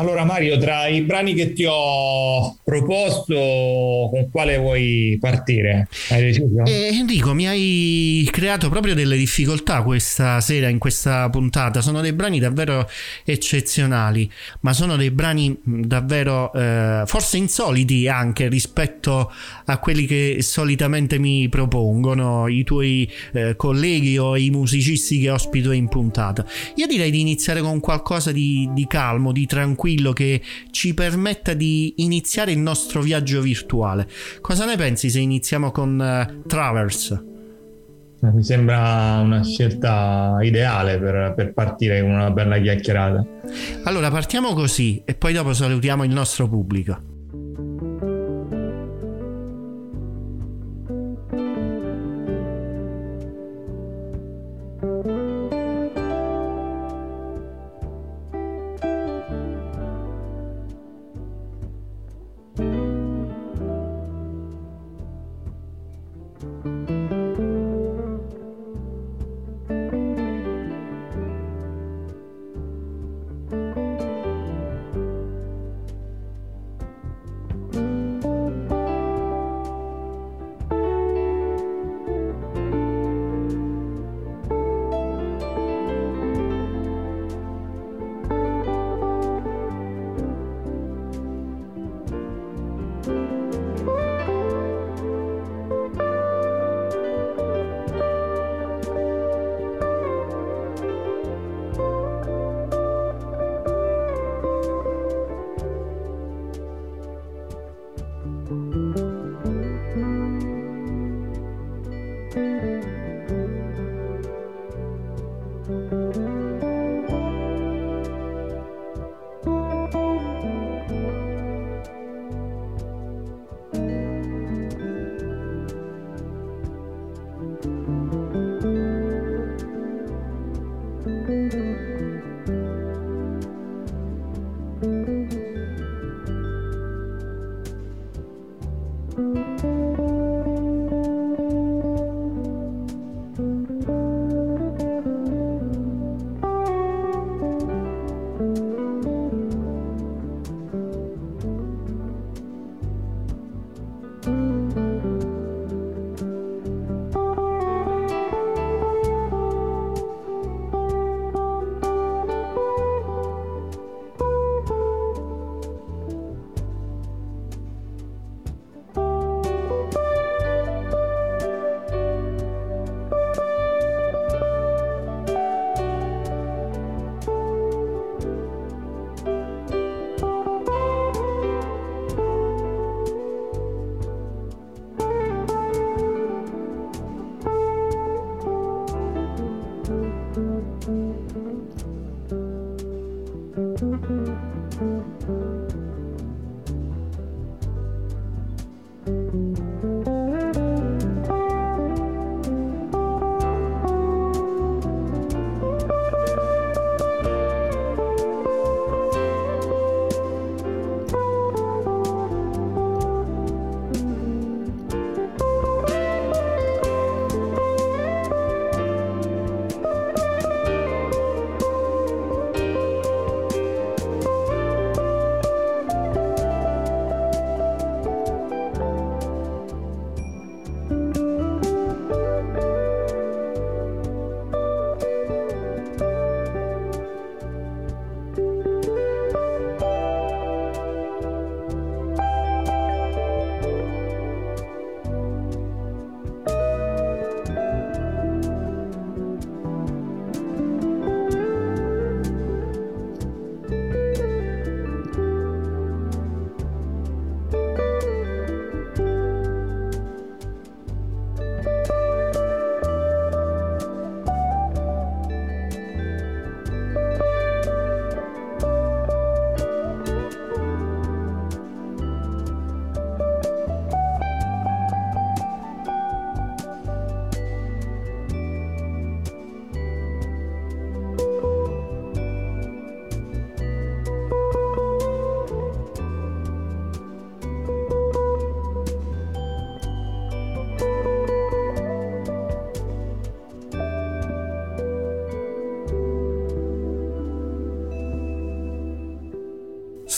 Allora Mario, tra i brani che ti ho proposto, con quale vuoi partire? Hai deciso? Eh, Enrico, mi hai creato proprio delle difficoltà questa sera in questa puntata. Sono dei brani davvero eccezionali, ma sono dei brani davvero eh, forse insoliti anche rispetto a quelli che solitamente mi propongono i tuoi eh, colleghi o i musicisti che ospito in puntata. Io direi di iniziare con qualcosa di, di calmo, di tranquillo che ci permetta di iniziare il nostro viaggio virtuale. Cosa ne pensi se iniziamo con uh, Travers? Eh, mi sembra una scelta ideale per, per, partire con una bella chiacchierata. Allora partiamo così e poi dopo salutiamo il nostro pubblico.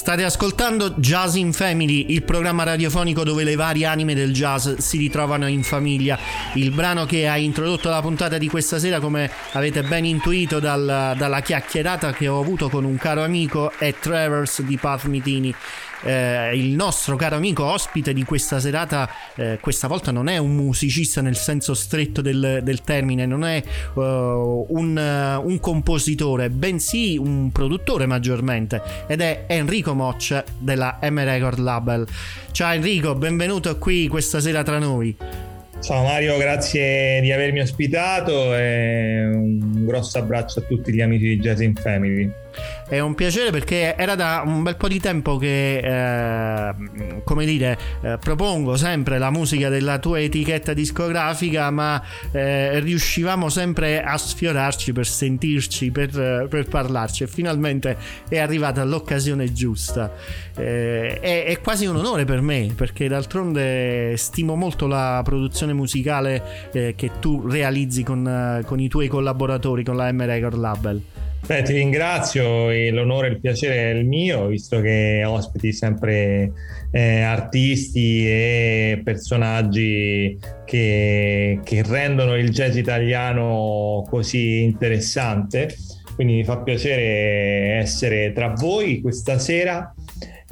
State ascoltando Jazz in Family, il programma radiofonico dove le varie anime del jazz si ritrovano in famiglia. Il brano che ha introdotto la puntata di questa sera, come avete ben intuito dal, dalla chiacchierata che ho avuto con un caro amico, è Travers di Pat Mitini eh, il nostro caro amico ospite di questa serata eh, questa volta non è un musicista nel senso stretto del, del termine, non è uh, un, uh, un, compositore, bensì un produttore maggiormente ed è Enrico Moch della M Record Label. Ciao Enrico, benvenuto qui questa sera tra noi. Ciao Mario, grazie di avermi ospitato e un grosso abbraccio a tutti gli amici di Jazz in Family. È un piacere perché era da un bel po' di tempo che, eh, come dire, eh, propongo sempre la musica della tua etichetta discografica, ma eh, riuscivamo sempre a sfiorarci per sentirci, per, per, parlarci e finalmente è arrivata l'occasione giusta. Eh, è, è, quasi un onore per me perché d'altronde stimo molto la produzione musicale eh, che tu realizzi con, con i tuoi collaboratori, con la M Record Label. Beh, ti ringrazio l'onore e il piacere è il mio, visto che ospiti sempre eh, artisti e personaggi che, che rendono il jazz italiano così interessante. Quindi mi fa piacere essere tra voi questa sera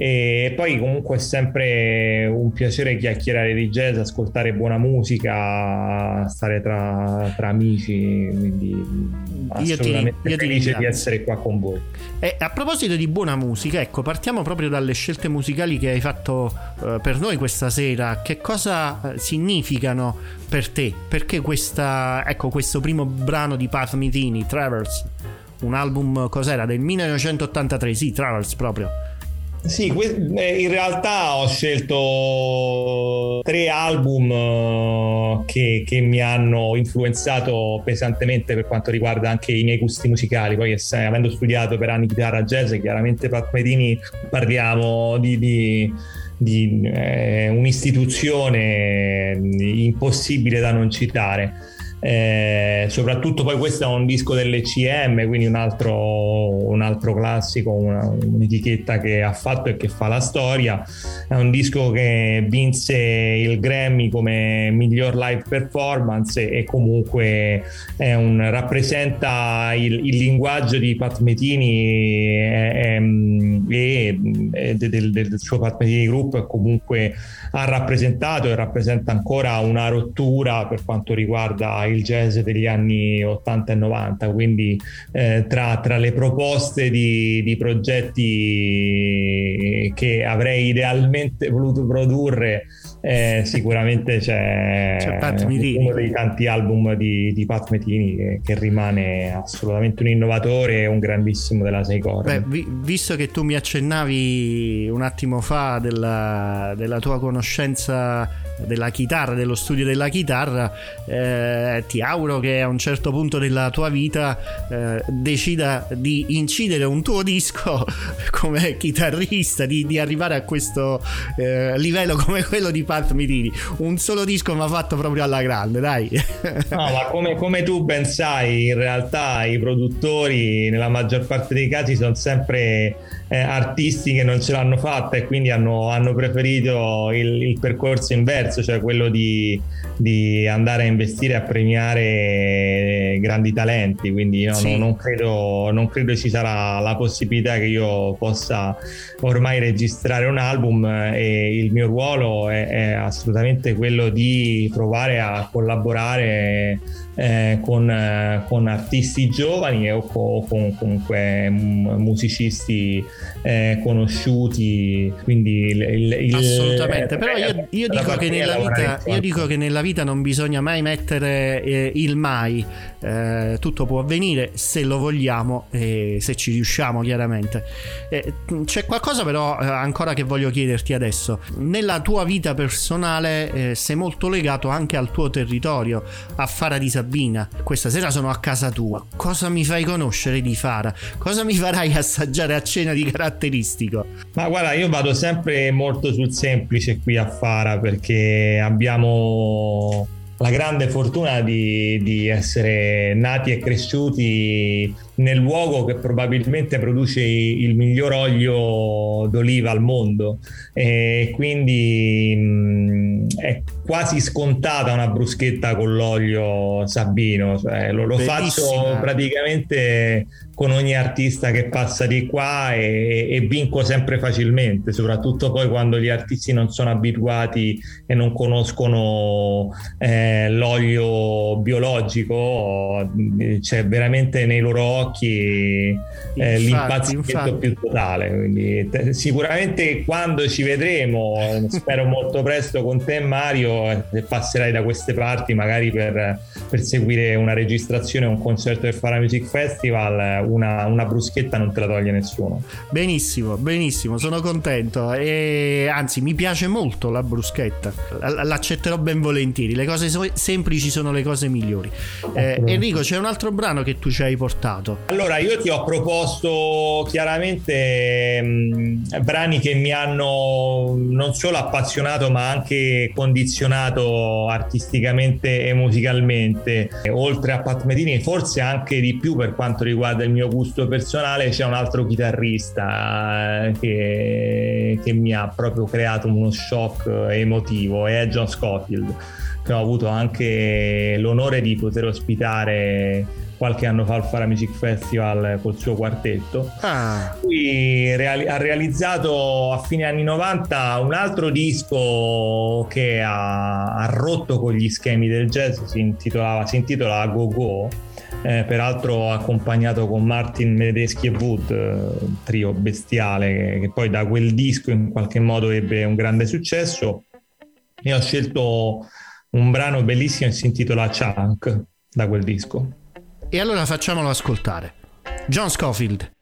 e poi comunque è sempre un piacere chiacchierare di jazz, ascoltare buona musica, stare tra, tra amici, quindi io assolutamente ti, io felice di essere qua con voi. E a proposito di buona musica, ecco, partiamo proprio dalle scelte musicali che hai fatto uh, per noi questa sera. Che cosa uh, significano per te? Perché questa, ecco, questo primo brano di Pat Mitini, Travers, un album cos'era? Del 1983, sì, Travers proprio sì, eh, in realtà ho scelto tre album eh, che, che, mi hanno influenzato pesantemente per quanto riguarda anche i miei gusti musicali. Poi, avendo studiato per anni chitarra jazz, chiaramente Pat Medini parliamo di, di, di eh, un'istituzione impossibile da non citare. Eh, soprattutto poi questo è un disco dell'ECM, quindi un altro, un altro classico, una, un'etichetta che ha fatto e che fa la storia. È un disco che vinse il Grammy come miglior live performance e comunque un, rappresenta il, il, linguaggio di Pat Metini e, e, e del, del, suo Pat Metini Group comunque ha rappresentato e rappresenta ancora una rottura per quanto riguarda il jazz degli anni 80 e 90, quindi eh, tra, tra, le proposte di, di, progetti che avrei idealmente voluto produrre, eh, sicuramente c'è, c'è uno dei tanti album di, di Pat Metini che, che, rimane assolutamente un innovatore e un grandissimo della Seicor. Vi, visto che tu mi accennavi un attimo fa della, della tua conoscenza della chitarra, dello studio della chitarra, eh, ti auguro che a un certo punto della tua vita eh, decida di incidere un tuo disco come chitarrista, di, di arrivare a questo eh, livello come quello di Pat Mitini. Un solo disco mi ha fatto proprio alla grande, dai. No, ma come, come tu ben sai, in realtà i produttori nella maggior parte dei casi sono sempre eh, artisti che non ce l'hanno fatta e quindi hanno, hanno preferito il, il, percorso inverso, cioè quello di, di, andare a investire a premiare grandi talenti. Quindi no, sì. no, non, credo, non credo ci sarà la possibilità che io possa ormai registrare un album e il mio ruolo è, è assolutamente quello di provare a collaborare eh, con, eh, con, artisti giovani o con, con comunque musicisti eh, conosciuti. Quindi il, il, il Assolutamente, però io, io, dico vita, io, dico che nella vita, non bisogna mai mettere eh, il mai, eh, tutto può avvenire se lo vogliamo e se ci riusciamo chiaramente. Eh, c'è qualcosa però ancora che voglio chiederti adesso. Nella tua vita personale sei molto legato anche al tuo territorio, a Fara di Sabina, questa sera sono a casa tua. Cosa mi fai conoscere di Fara? Cosa mi farai assaggiare a cena di caratteristico? Ma guarda, io vado sempre molto sul semplice qui a Fara perché abbiamo la grande fortuna di, di essere nati e cresciuti nel luogo che probabilmente produce il miglior olio d'oliva al mondo. E quindi mh, è quasi scontata una bruschetta con l'olio Sabino, cioè, lo, lo faccio praticamente con ogni artista che passa di qua e, e, vinco sempre facilmente, soprattutto poi quando gli artisti non sono abituati e non conoscono eh, l'olio biologico, c'è veramente nei loro occhi eh, l'impazzimento più totale. Quindi, t- sicuramente quando ci vedremo, spero molto presto con te Mario, eh, passerai da queste parti magari per, per seguire una registrazione, un concerto del Fara Music Festival una, una, bruschetta non te la toglie nessuno. Benissimo, benissimo, sono contento e anzi mi piace molto la bruschetta, l'accetterò ben volentieri, le cose semplici sono le cose migliori. Eh, Enrico, c'è un altro brano che tu ci hai portato. Allora, io ti ho proposto chiaramente mh, brani che mi hanno non solo appassionato ma anche condizionato artisticamente e musicalmente, oltre a Pat Metini, forse anche di più per quanto riguarda il mio mio gusto personale c'è un altro chitarrista eh, che, che mi ha proprio creato uno shock emotivo, è John Scofield, che ho avuto anche l'onore di poter ospitare qualche anno fa al Fara Music Festival col suo quartetto. Ah. Lui reali- ha realizzato a fine anni 90 un altro disco che ha, ha rotto con gli schemi del jazz, si, intitolava, si intitola Go Go eh, peraltro accompagnato con Martin Medeschi e Wood, un trio bestiale che, che, poi da quel disco in qualche modo ebbe un grande successo e ho scelto un brano bellissimo che si intitola Chunk da quel disco. E allora facciamolo ascoltare. John Scofield.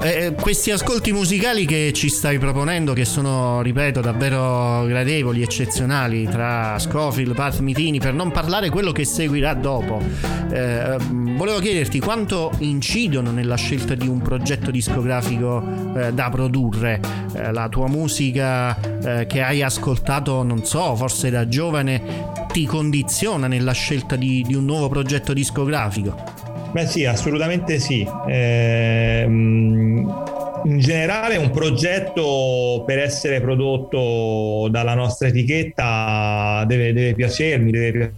Eh, eh, questi ascolti musicali che ci stai proponendo, che sono, ripeto, davvero gradevoli, eccezionali, tra Scofield, Pat Mitini, per non parlare quello che seguirà dopo, eh, volevo chiederti quanto incidono nella scelta di un progetto discografico eh, da produrre. Eh, la tua musica eh, che hai ascoltato, non so, forse da giovane, ti condiziona nella scelta di, di un nuovo progetto discografico? Beh sì, assolutamente sì. Eh, in generale un progetto per essere prodotto dalla nostra etichetta deve, deve piacermi, deve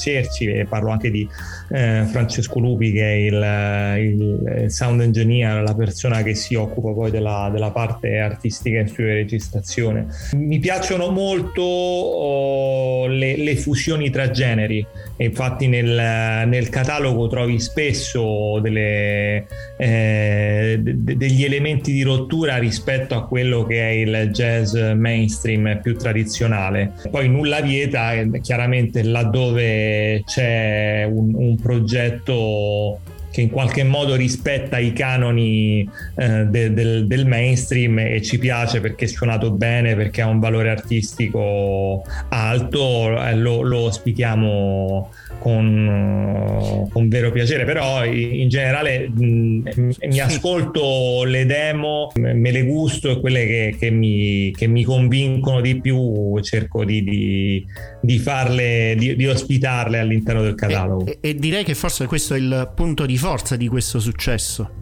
piacerci, parlo anche di eh, Francesco Lupi che è il, il, sound engineer, la persona che si occupa poi della, della parte artistica in studio di registrazione. Mi piacciono molto oh, le, le, fusioni tra generi infatti nel, nel catalogo trovi spesso delle, eh, de, degli elementi di rottura rispetto a quello che è il jazz mainstream più tradizionale. Poi nulla vieta chiaramente laddove c'è un, un progetto che in qualche modo rispetta i canoni eh, de, del, del, mainstream e ci piace perché è suonato bene, perché ha un valore artistico alto, eh, lo, lo ospitiamo con, con, vero piacere, però in generale mh, mi ascolto le demo, me le gusto e quelle che, che, mi, che mi, convincono di più cerco di, di, di farle, di, di, ospitarle all'interno del catalogo. E, e, direi che forse questo è il punto di forza di questo successo.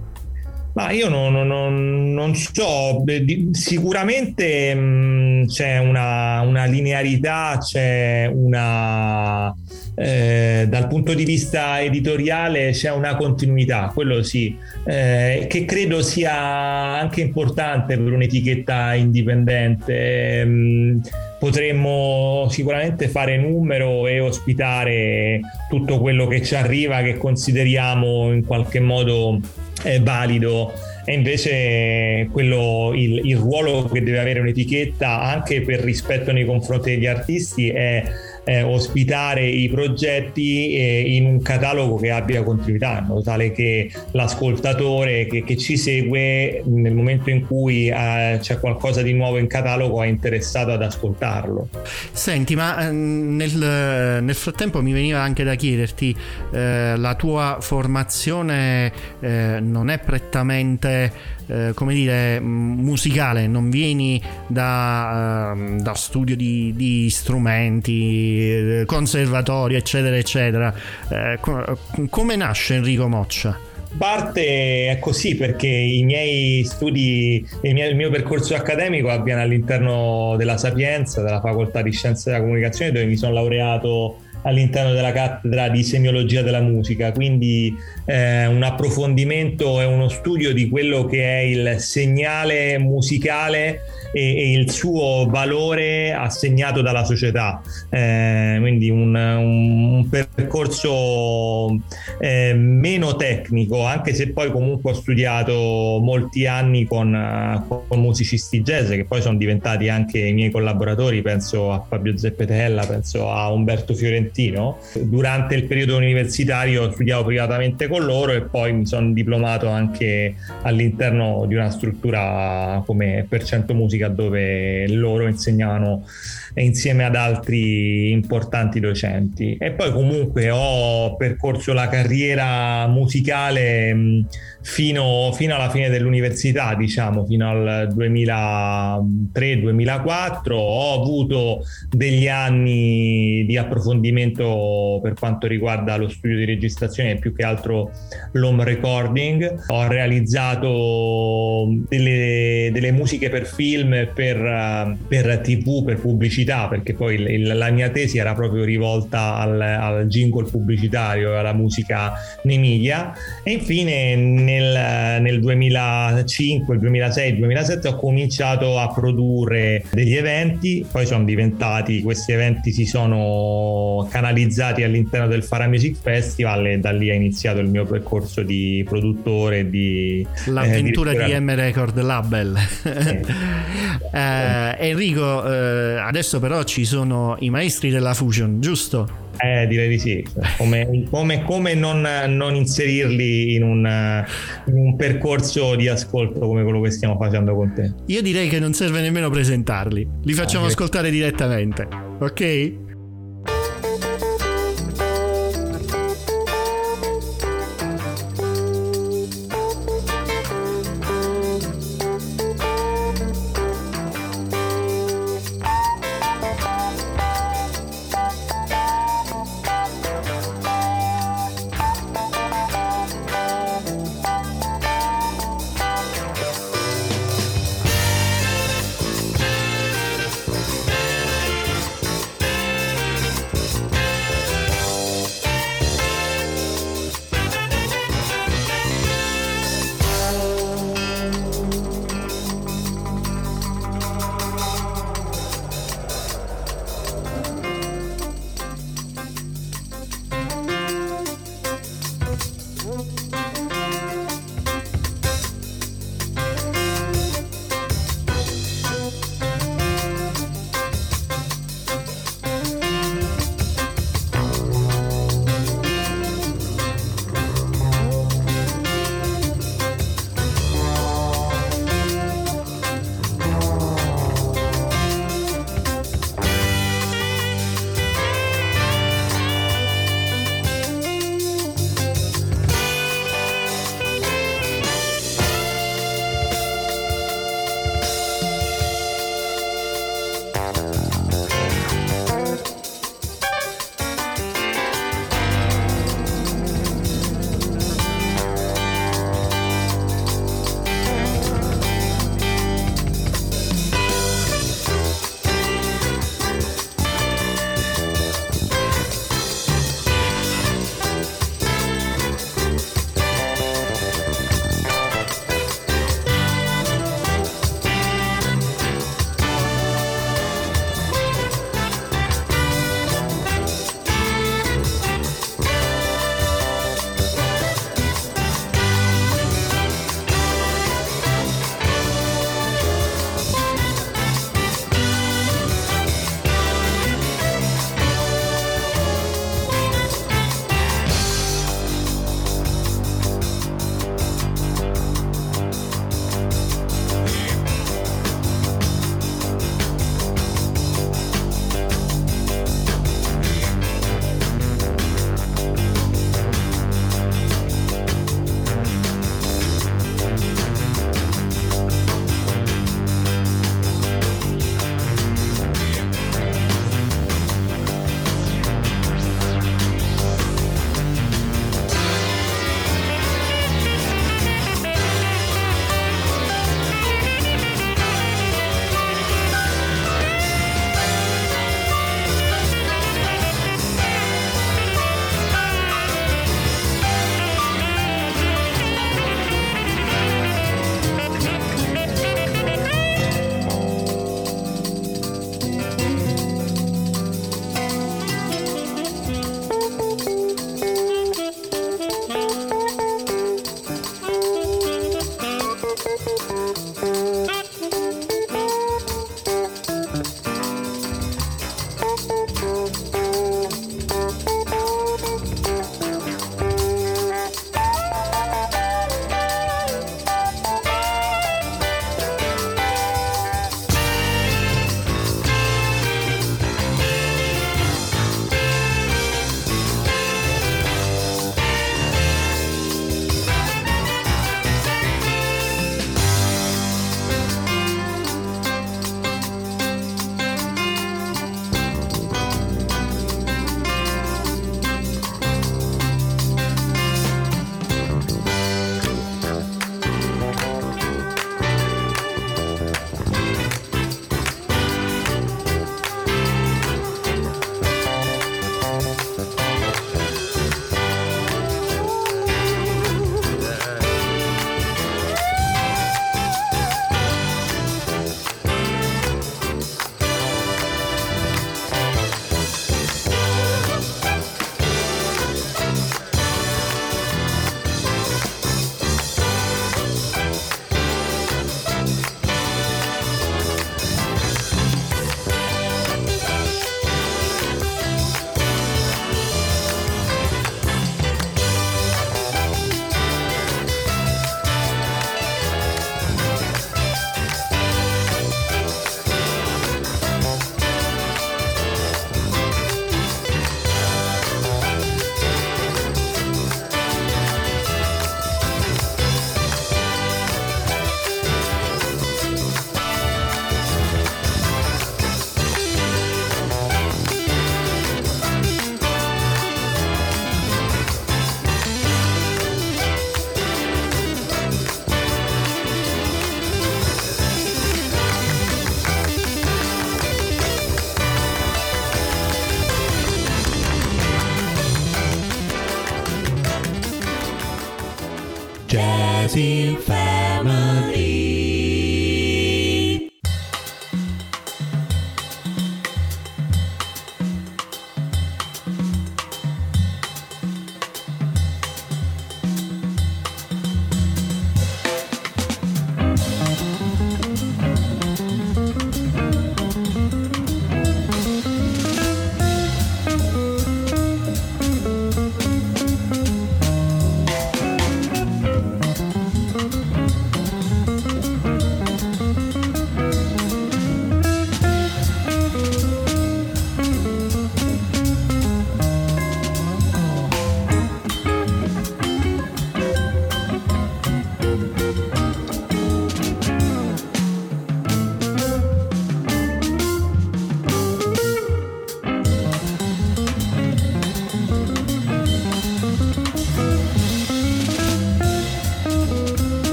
Ma io non, non, non so, sicuramente mh, c'è una, una linearità, c'è una eh, dal punto di vista editoriale c'è una continuità, quello sì, eh, che credo sia anche importante per un'etichetta indipendente. Eh, potremmo sicuramente fare numero e ospitare tutto quello che ci arriva, che consideriamo in qualche modo eh, valido. E invece quello, il, il, ruolo che deve avere un'etichetta anche per rispetto nei confronti degli artisti è eh, ospitare i progetti eh, in un catalogo che abbia continuità, in modo tale che l'ascoltatore che, che ci segue nel momento in cui eh, c'è qualcosa di nuovo in catalogo è interessato ad ascoltarlo. Senti, ma ehm, nel, nel frattempo mi veniva anche da chiederti, eh, la tua formazione eh, non è prettamente eh, come dire, musicale, non vieni da, uh, da studio di, di, strumenti, eh, conservatorio, eccetera, eccetera. Eh, come nasce Enrico Moccia? parte è così perché i miei studi, mio, il mio, percorso accademico avviene all'interno della Sapienza, della facoltà di Scienze della Comunicazione, dove mi sono laureato all'interno della cattedra di semiologia della musica, quindi eh, un approfondimento e uno studio di quello che è il segnale musicale e, e il suo valore assegnato dalla società. Eh, quindi un, un percorso eh, meno tecnico, anche se poi comunque ho studiato molti anni con, con, musicisti jazz che poi sono diventati anche i miei collaboratori, penso a Fabio Zeppetella, penso a Umberto Fiorentino. Durante il periodo universitario studiavo privatamente con loro e poi mi sono diplomato anche all'interno di una struttura come Percento musica dove loro insegnavano insieme ad altri importanti docenti. E poi comunque ho percorso la carriera musicale fino, fino alla fine dell'università, diciamo, fino al 2003-2004. Ho avuto degli anni di approfondimento per quanto riguarda lo studio di registrazione e più che altro l'home recording. Ho realizzato delle, delle musiche per film, per, per tv, per pubblicità pubblicità, perché poi il, il, la mia tesi era proprio rivolta al, al jingle pubblicitario, alla musica nei media. E infine nel, nel 2005, 2006, 2007 ho cominciato a produrre degli eventi, poi sono diventati, questi eventi si sono canalizzati all'interno del Fara Music Festival e da lì è iniziato il mio percorso di produttore di l'avventura eh, di, M Record Label eh. eh, Enrico eh, adesso però ci sono i maestri della fusion giusto? Eh, direi di sì. Come, come, come non, non, inserirli in un, in un, percorso di ascolto come quello che stiamo facendo con te? Io direi che non serve nemmeno presentarli, li facciamo ah, ascoltare direttamente, ok? Magazine Family.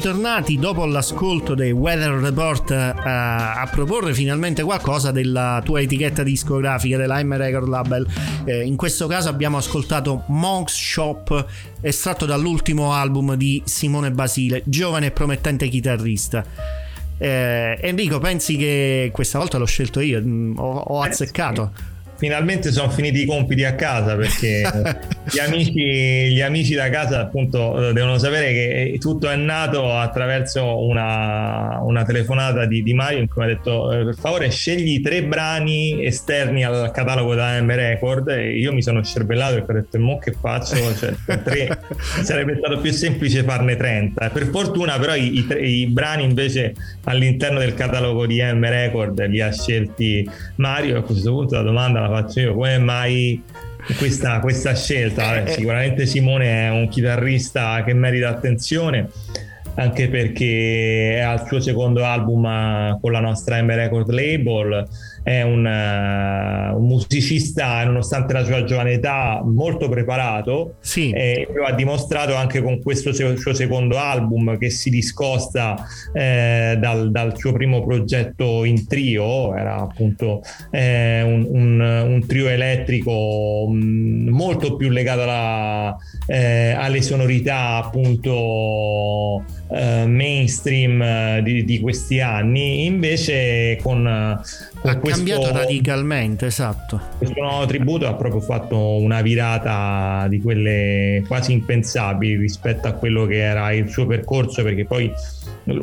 Ritornati dopo l'ascolto dei Weather Report a, eh, a proporre finalmente qualcosa della tua etichetta discografica della M Record Label. Eh, in questo caso abbiamo ascoltato Monk's Shop, estratto dall'ultimo album di Simone Basile, giovane e promettente chitarrista. Eh, Enrico, pensi che questa volta l'ho scelto io? Mm, ho, ho azzeccato? Finalmente sono finiti i compiti a casa perché gli, amici, gli amici da casa appunto eh, devono sapere che tutto è nato attraverso una, una telefonata di, di, Mario in cui mi ha detto eh, per favore scegli tre brani esterni al catalogo da M Record. E io mi sono scervellato perché ho detto mo che faccio? Cioè, tre, sarebbe stato più semplice farne 30 per fortuna però i, i, i brani invece all'interno del catalogo di M Record li ha scelti Mario. E a questo punto la domanda la faccio io, come mai questa, questa scelta? Eh, sicuramente Simone è un chitarrista che merita attenzione anche perché è al suo secondo album eh, con la nostra M Record Label è un, uh, un, musicista, nonostante la sua giovane età, molto preparato. Sì. E lo ha dimostrato anche con questo suo secondo album che si discosta eh, dal, dal, suo primo progetto in trio, era appunto eh, un, un, un, trio elettrico mh, mm, molto più legato alla, eh, alle sonorità appunto eh, mainstream eh, di, di, questi anni, invece con, ha questo, cambiato radicalmente, esatto. Questo nuovo tributo ha proprio fatto una virata di quelle quasi impensabili rispetto a quello che era il suo percorso, perché poi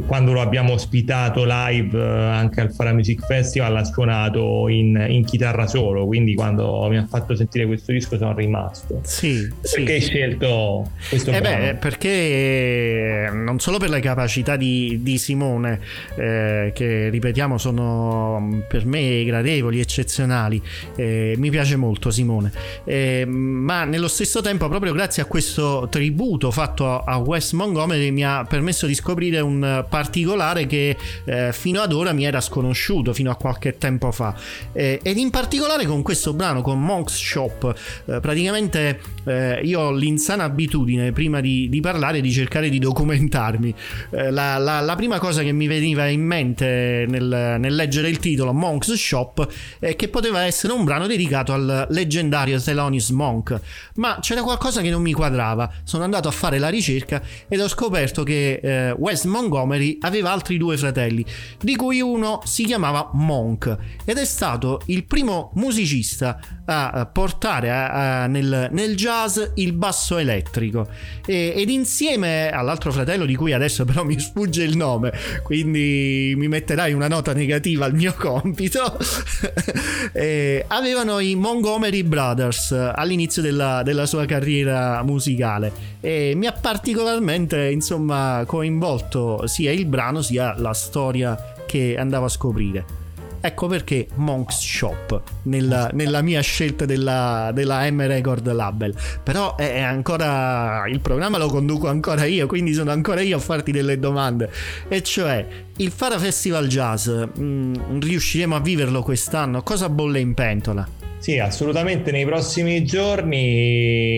quando lo abbiamo ospitato live eh, anche al Fara Music Festival ha suonato in, in, chitarra solo quindi quando mi ha fatto sentire questo disco sono rimasto sì, perché sì. hai scelto questo eh beh, perché non solo per le capacità di, di Simone eh, che ripetiamo sono per me gradevoli eccezionali eh, mi piace molto Simone eh, ma nello stesso tempo proprio grazie a questo tributo fatto a Wes Montgomery mi ha permesso di scoprire un particolare che eh, fino ad ora mi era sconosciuto, fino a qualche tempo fa. Eh, ed in particolare con questo brano, con Monk's Shop, eh, praticamente eh, io ho l'insana abitudine, prima di, di, parlare, di cercare di documentarmi. La, la, la, prima cosa che mi veniva in mente nel, nel leggere il titolo Monk's Shop è che poteva essere un brano dedicato al leggendario Thelonious Monk, ma c'era qualcosa che non mi quadrava. Sono andato a fare la ricerca ed ho scoperto che eh, Wes Montgomery aveva altri due fratelli, di cui uno si chiamava Monk ed è stato il primo musicista a portare a, a, nel, nel, jazz il basso elettrico e, ed insieme all'altro fratello di cui adesso però mi sfugge il nome, quindi mi metterai una nota negativa al mio compito, avevano i Montgomery Brothers all'inizio della, della sua carriera musicale e mi ha particolarmente insomma coinvolto sia il brano sia la storia che andavo a scoprire. Ecco perché Monk's Shop nella, nella mia scelta della, della, M Record Label. Però è ancora il programma lo conduco ancora io, quindi sono ancora io a farti delle domande. E cioè, il Fara Festival Jazz, mh, mm, riusciremo a viverlo quest'anno? Cosa bolle in pentola? Sì, assolutamente nei prossimi giorni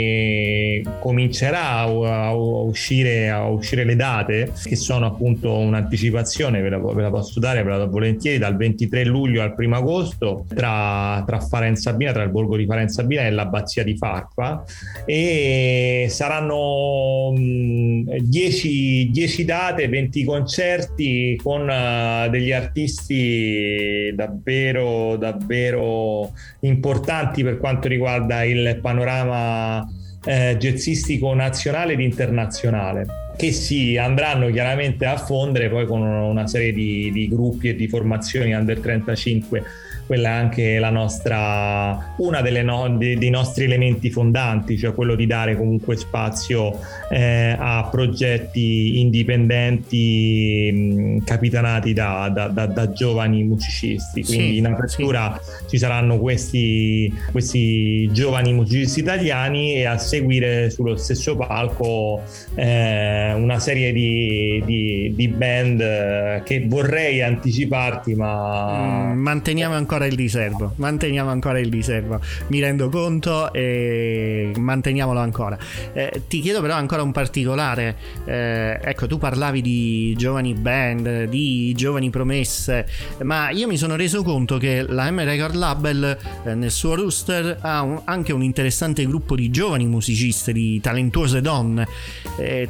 comincerà a, uscire, a uscire, le date che sono appunto un'anticipazione, ve la, ve la, posso dare, ve la do volentieri, dal 23 luglio al 1 agosto tra, tra Farenzabina, tra il borgo di Farenzabina e l'abbazia di Farfa. E saranno 10, 10 date, 20 concerti con uh, degli artisti davvero, davvero importanti importanti per quanto riguarda il panorama eh, jazzistico nazionale ed internazionale che si andranno chiaramente a fondere poi con una serie di, di gruppi e di formazioni under 35 quella è anche la nostra, una delle no, dei, dei nostri elementi fondanti, cioè quello di dare comunque spazio eh, a progetti indipendenti mh, capitanati da, da, da, da, giovani musicisti. Quindi sì, in apertura sì. ci saranno questi, questi, giovani musicisti italiani e a seguire sullo stesso palco eh, una serie di, di, di band eh, che vorrei anticiparti, ma mm, manteniamo ancora ancora il riservo, manteniamo ancora il riservo, mi rendo conto e manteniamolo ancora. Eh, ti chiedo però ancora un particolare, eh, ecco tu parlavi di giovani band, di giovani promesse, ma io mi sono reso conto che la M Record Label eh, nel suo rooster ha un, anche un interessante gruppo di giovani musicisti, di talentuose donne,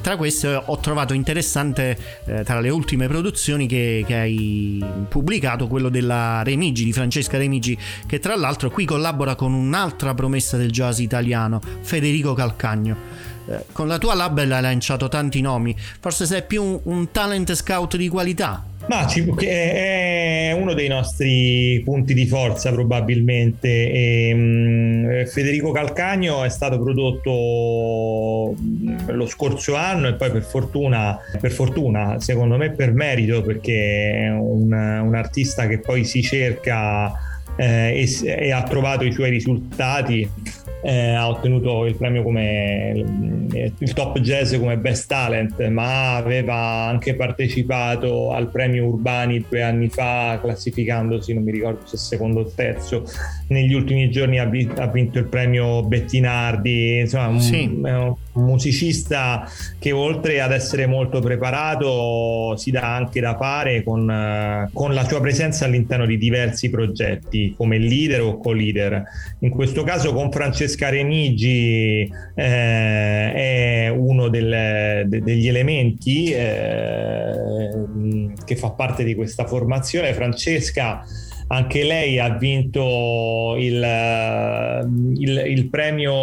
tra queste ho trovato interessante eh, tra le ultime produzioni che, che hai pubblicato quello della Remigi di Francesca Remigi che tra l'altro qui collabora con un'altra promessa del jazz italiano Federico Calcagno eh, con la tua label hai lanciato tanti nomi. Forse sei più un, un talent scout di qualità. Ma è uno dei nostri punti di forza probabilmente. E, um, Federico Calcagno è stato prodotto mm, lo scorso anno e poi per fortuna, per fortuna secondo me per merito perché è un, un artista che poi si cerca eh, e, e, ha trovato i suoi risultati eh, ha ottenuto il premio come il top jazz come best talent ma aveva anche partecipato al premio Urbani due anni fa classificandosi non mi ricordo se secondo o terzo negli ultimi giorni ha, vinto il premio Bettinardi insomma un, sì. un musicista che oltre ad essere molto preparato si dà anche da fare con, con la sua presenza all'interno di diversi progetti come leader o co-leader in questo caso con Francesco Francesca Remigi eh, è uno del, de, degli elementi eh, che fa parte di questa formazione. Francesca anche lei ha vinto il, il, il premio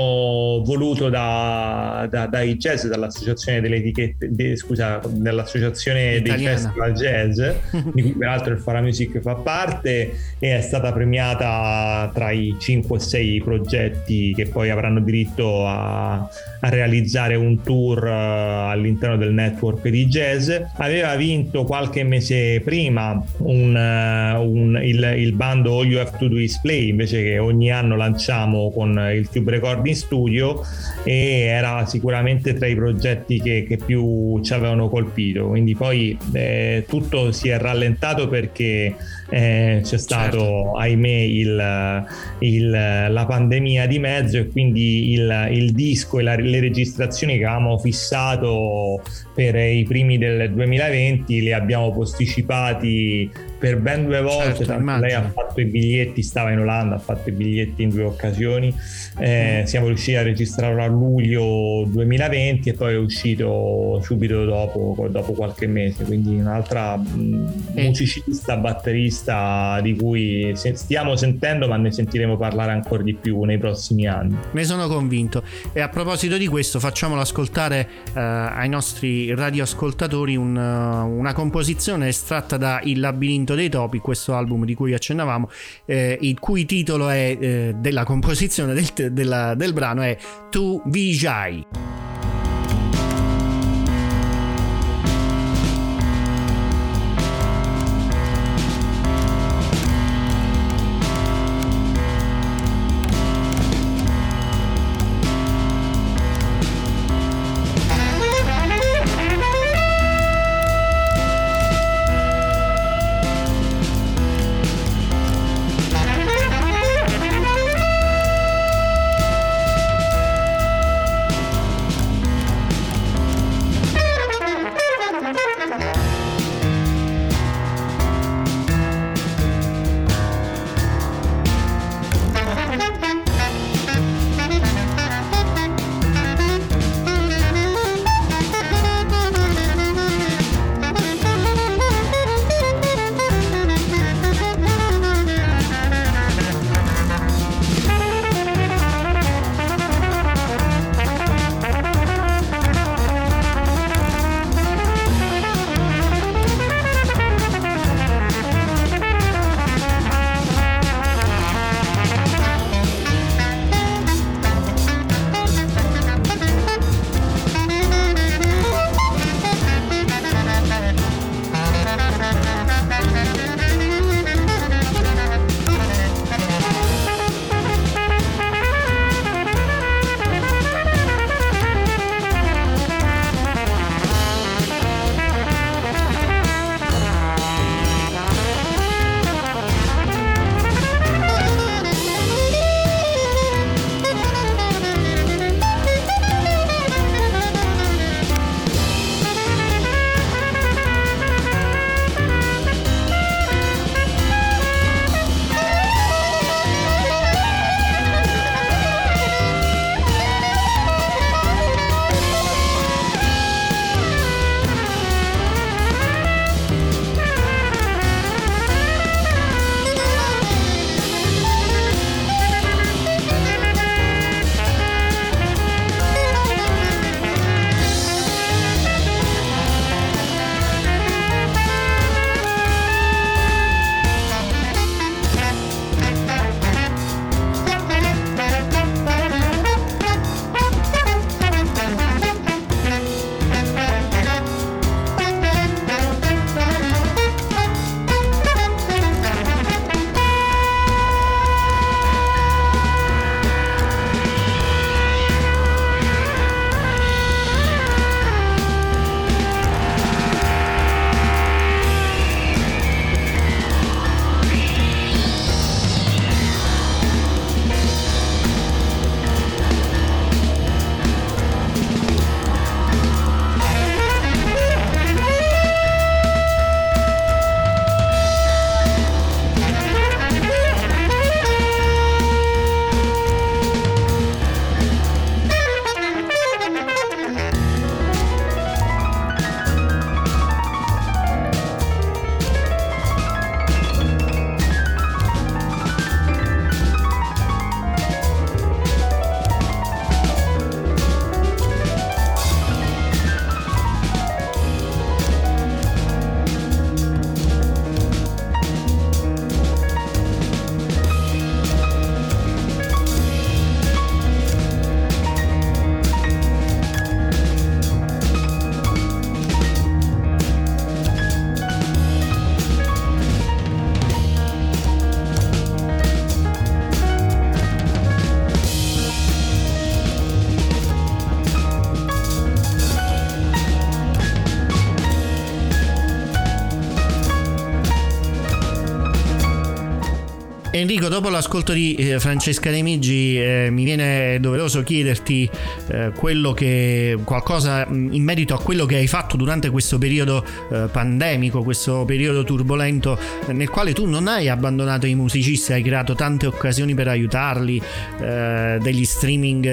voluto da, da, dai jazz, dall'associazione delle etichette, de, scusa, dall'associazione Italiana. dei festival jazz, di cui peraltro il Fara Music fa parte, e è stata premiata tra i 5 o 6 progetti che poi avranno diritto a, a realizzare un tour uh, all'interno del network di jazz. Aveva vinto qualche mese prima un, uh, un, il, il bando All You Have to Do Is Play invece che ogni anno lanciamo con il Tube Recording Studio e era sicuramente tra i progetti che, che più ci avevano colpito quindi poi eh, tutto si è rallentato perché eh, c'è stato certo. ahimè il, il, la pandemia di mezzo e quindi il, il disco e la, le registrazioni che avevamo fissato per i primi del 2020 li abbiamo posticipati per ben due volte certo, lei ha fatto i biglietti stava in Olanda ha fatto i biglietti in due occasioni. Eh, mm. siamo riusciti a registrarlo a luglio 2020 e poi è uscito subito dopo, dopo qualche mese. Quindi un'altra mm, musicista batterista di cui stiamo sentendo ma ne sentiremo parlare ancora di più nei prossimi anni. Ne sono convinto. E a proposito di questo facciamolo ascoltare eh, ai nostri radioascoltatori un, una composizione estratta da Il labirinto Labirinto dei Topi, questo album di cui accennavamo, eh, il cui titolo è, eh, della composizione del, della, del brano è Tu Vijay. Enrico, dopo l'ascolto di eh, Francesca Remigi, eh, mi viene doveroso chiederti eh, che, qualcosa mm, in merito a quello che hai fatto durante questo periodo eh, pandemico, questo periodo turbolento, eh, nel quale tu non hai abbandonato i musicisti, hai creato tante occasioni per aiutarli, eh, degli streaming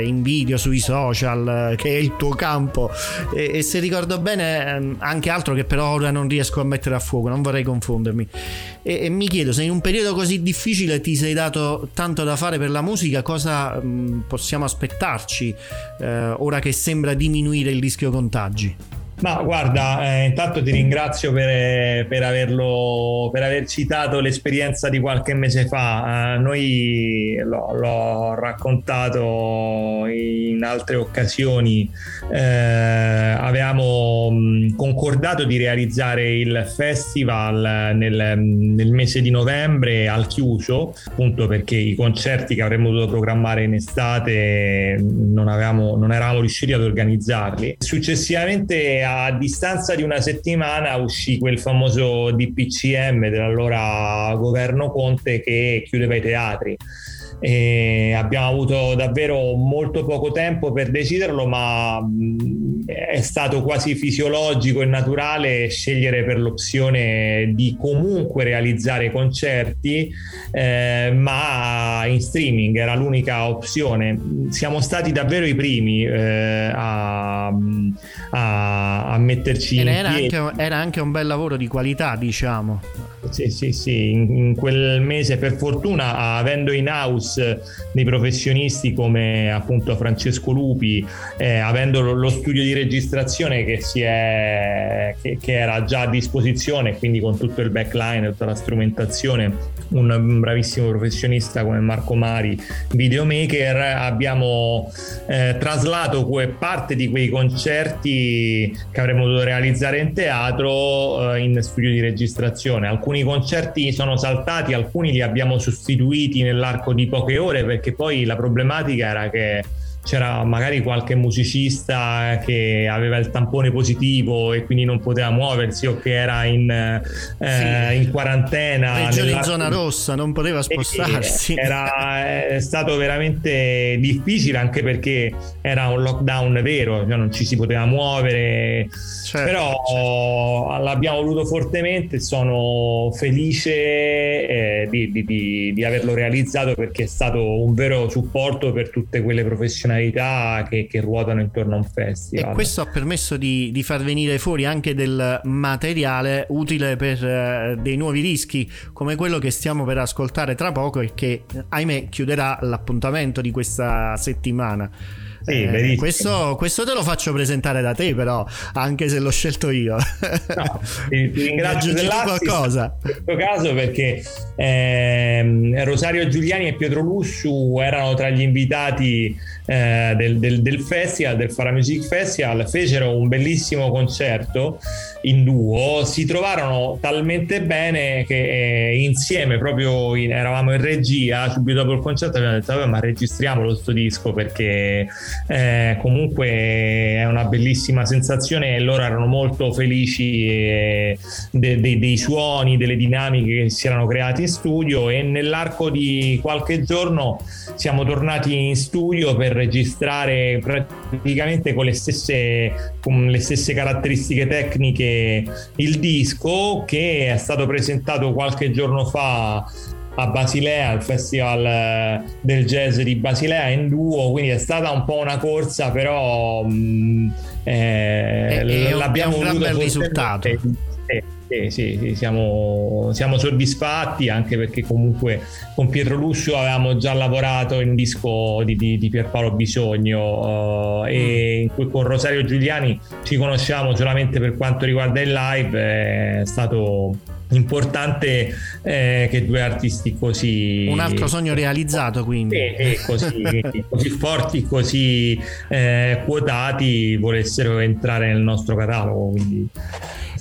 in video sui social, che è il tuo campo. E, e se ricordo bene, ehm, anche altro che però ora non riesco a mettere a fuoco, non vorrei confondermi. E, e mi chiedo se in un periodo così difficile ti sei dato tanto da fare per la musica, cosa mh, mm, possiamo aspettarci eh, ora che sembra diminuire il rischio contagi? Ma guarda, eh, intanto ti ringrazio per, per, averlo, per, aver citato l'esperienza di qualche mese fa. Eh, noi l'ho, l'ho, raccontato in altre occasioni. Eh, avevamo concordato di realizzare il festival nel, nel, mese di novembre al chiuso, appunto perché i concerti che avremmo dovuto programmare in estate non, avevamo, non eravamo riusciti ad organizzarli. Successivamente a distanza di una settimana uscì quel famoso DPCM dell'allora governo Conte che chiudeva i teatri. E abbiamo avuto davvero molto poco tempo per deciderlo, ma è stato quasi fisiologico e naturale scegliere per l'opzione di comunque realizzare concerti, eh, ma in streaming era l'unica opzione. Siamo stati davvero i primi eh, a, a, a, metterci in era anche, era anche un bel lavoro di qualità, diciamo. Sì, sì, sì, in, in, quel mese per fortuna avendo in house dei professionisti come appunto Francesco Lupi, eh, avendo lo, studio di registrazione che, è, che, che, era già a disposizione, quindi con tutto il backline, tutta la strumentazione, un bravissimo professionista come Marco Mari, videomaker, abbiamo eh, traslato parte di quei concerti che avremmo dovuto realizzare in teatro eh, in studio di registrazione. Alcuni alcuni concerti sono saltati, alcuni li abbiamo sostituiti nell'arco di poche ore perché poi la problematica era che c'era magari qualche musicista che aveva il tampone positivo e quindi non poteva muoversi o che era in, eh, sì. in quarantena. Regione in zona rossa, non poteva spostarsi. Era è stato veramente difficile anche perché era un lockdown vero, cioè non ci si poteva muovere. Certo, Però certo. l'abbiamo voluto fortemente, sono felice eh, di, di, di, di averlo realizzato perché è stato un vero supporto per tutte quelle professionalità funzionalità che, che, ruotano intorno a un festival. E questo ha permesso di, di far venire fuori anche del materiale utile per uh, dei nuovi rischi, come quello che stiamo per ascoltare tra poco e che, ahimè, chiuderà l'appuntamento di questa settimana. Sì, eh, questo, questo, te lo faccio presentare da te, però, anche se l'ho scelto io. No, ti, ti ringrazio qualcosa. In questo caso perché eh, Rosario Giuliani e Pietro Lussu erano tra gli invitati eh, del, del, del, festival, del Fara Music Festival, fecero un bellissimo concerto in duo, si trovarono talmente bene che eh, insieme, proprio in, eravamo in regia, subito dopo il concerto abbiamo detto ma registriamolo sto disco perché eh, comunque è una bellissima sensazione. E loro erano molto felici eh, de, de, dei suoni, delle dinamiche che si erano creati in studio e nell'arco di qualche giorno siamo tornati in studio per registrare praticamente con le stesse, con le stesse caratteristiche tecniche il disco che è stato presentato qualche giorno fa a Basilea, al festival eh, del jazz di Basilea in duo, quindi è stata un po' una corsa, però mh, mm, eh, è, è l'abbiamo un, bel risultato. Eh, sì, sì, sì siamo, siamo, soddisfatti anche perché comunque con Pietro Luscio avevamo già lavorato in disco di, di, di Pierpaolo Bisogno uh, e mm. con Rosario Giuliani ci conosciamo solamente per quanto riguarda il live, è stato importante eh, che due artisti così un altro sogno realizzato quindi. Eh, così, così, forti così eh, quotati volessero entrare nel nostro catalogo quindi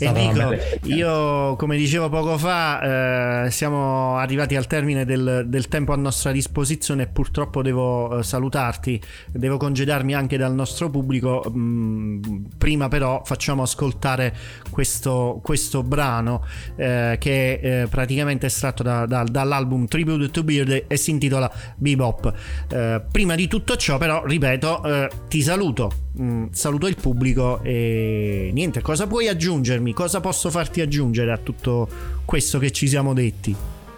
Enrico, io come dicevo poco fa, eh, siamo arrivati al termine del, del, tempo a nostra disposizione e purtroppo devo eh, salutarti, devo congedarmi anche dal nostro pubblico. Mm, prima però facciamo ascoltare questo, questo brano eh, che è eh, praticamente estratto da, da, dall'album Tribute to Beard e si intitola Bebop. Eh, prima di tutto ciò però, ripeto, eh, ti saluto, mm, saluto il pubblico e niente, cosa puoi aggiungermi? cosa posso farti aggiungere a tutto questo che ci siamo detti?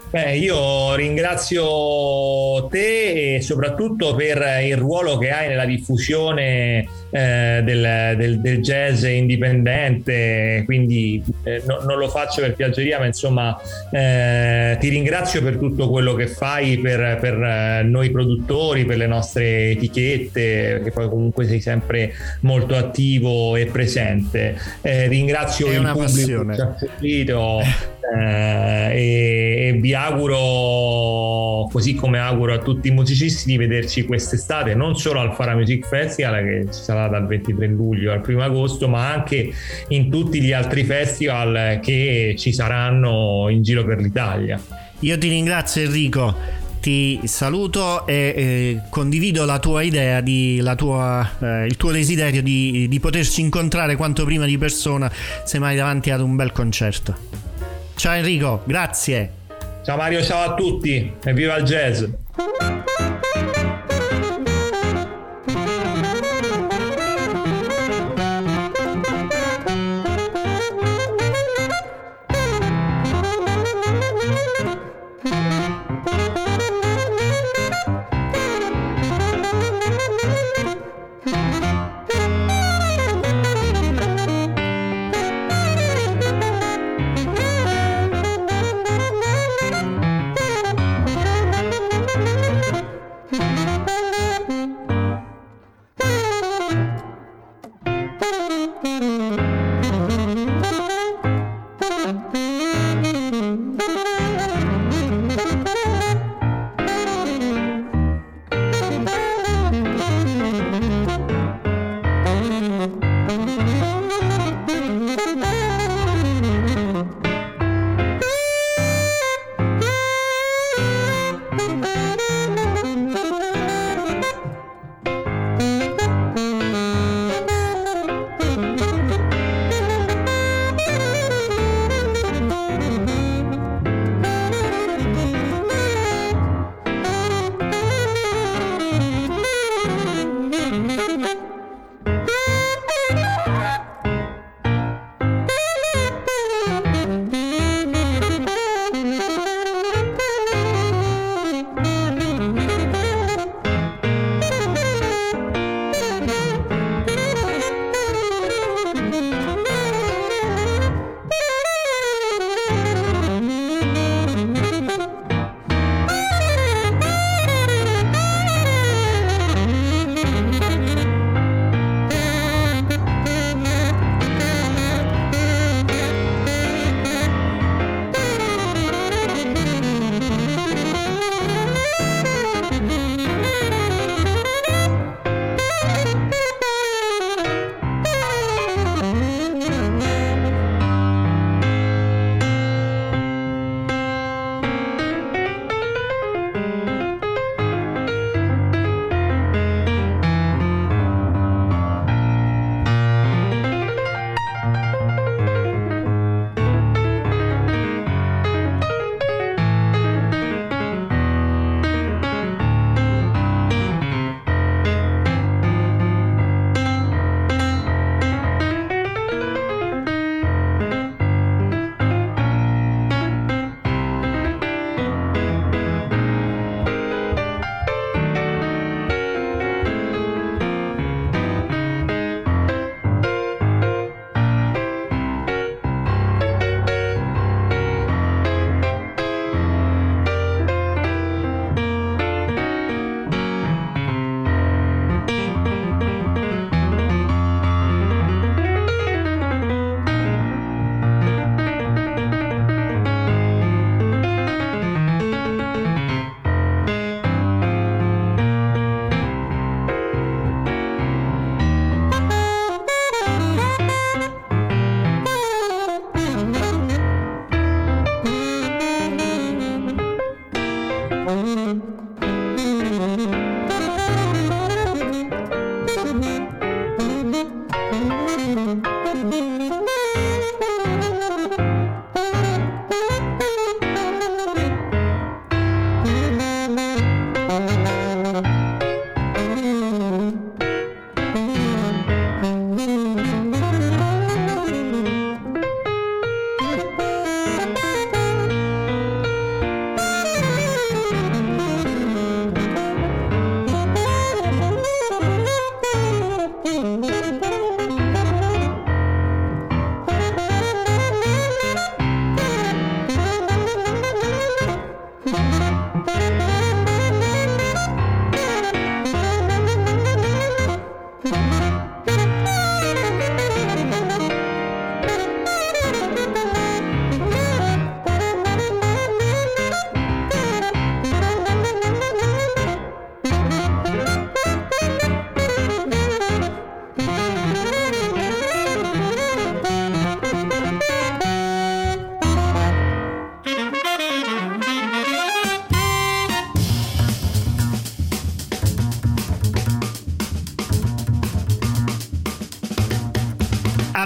Beh, io ringrazio te e soprattutto per il ruolo che hai nella diffusione eh, del, del, del, jazz indipendente, quindi eh, no, non lo faccio per piaggeria, ma insomma eh, ti ringrazio per tutto quello che fai per, per, eh, noi produttori, per le nostre etichette, che poi comunque sei sempre molto attivo e presente. Eh, ringrazio È il pubblico passione. che ci ha seguito eh, e, e, vi auguro, così come auguro a tutti i musicisti, di vederci quest'estate non solo al Fara Music Festival che ci sarà dal 23 luglio al 1 agosto, ma anche in tutti gli altri festival che ci saranno in giro per l'Italia. Io ti ringrazio Enrico ti saluto e eh, condivido la tua idea, di, la tua, eh, il tuo desiderio di, di, poterci incontrare quanto prima di persona, semmai davanti ad un bel concerto. Ciao Enrico, grazie. Ciao Mario, ciao a tutti e viva il jazz.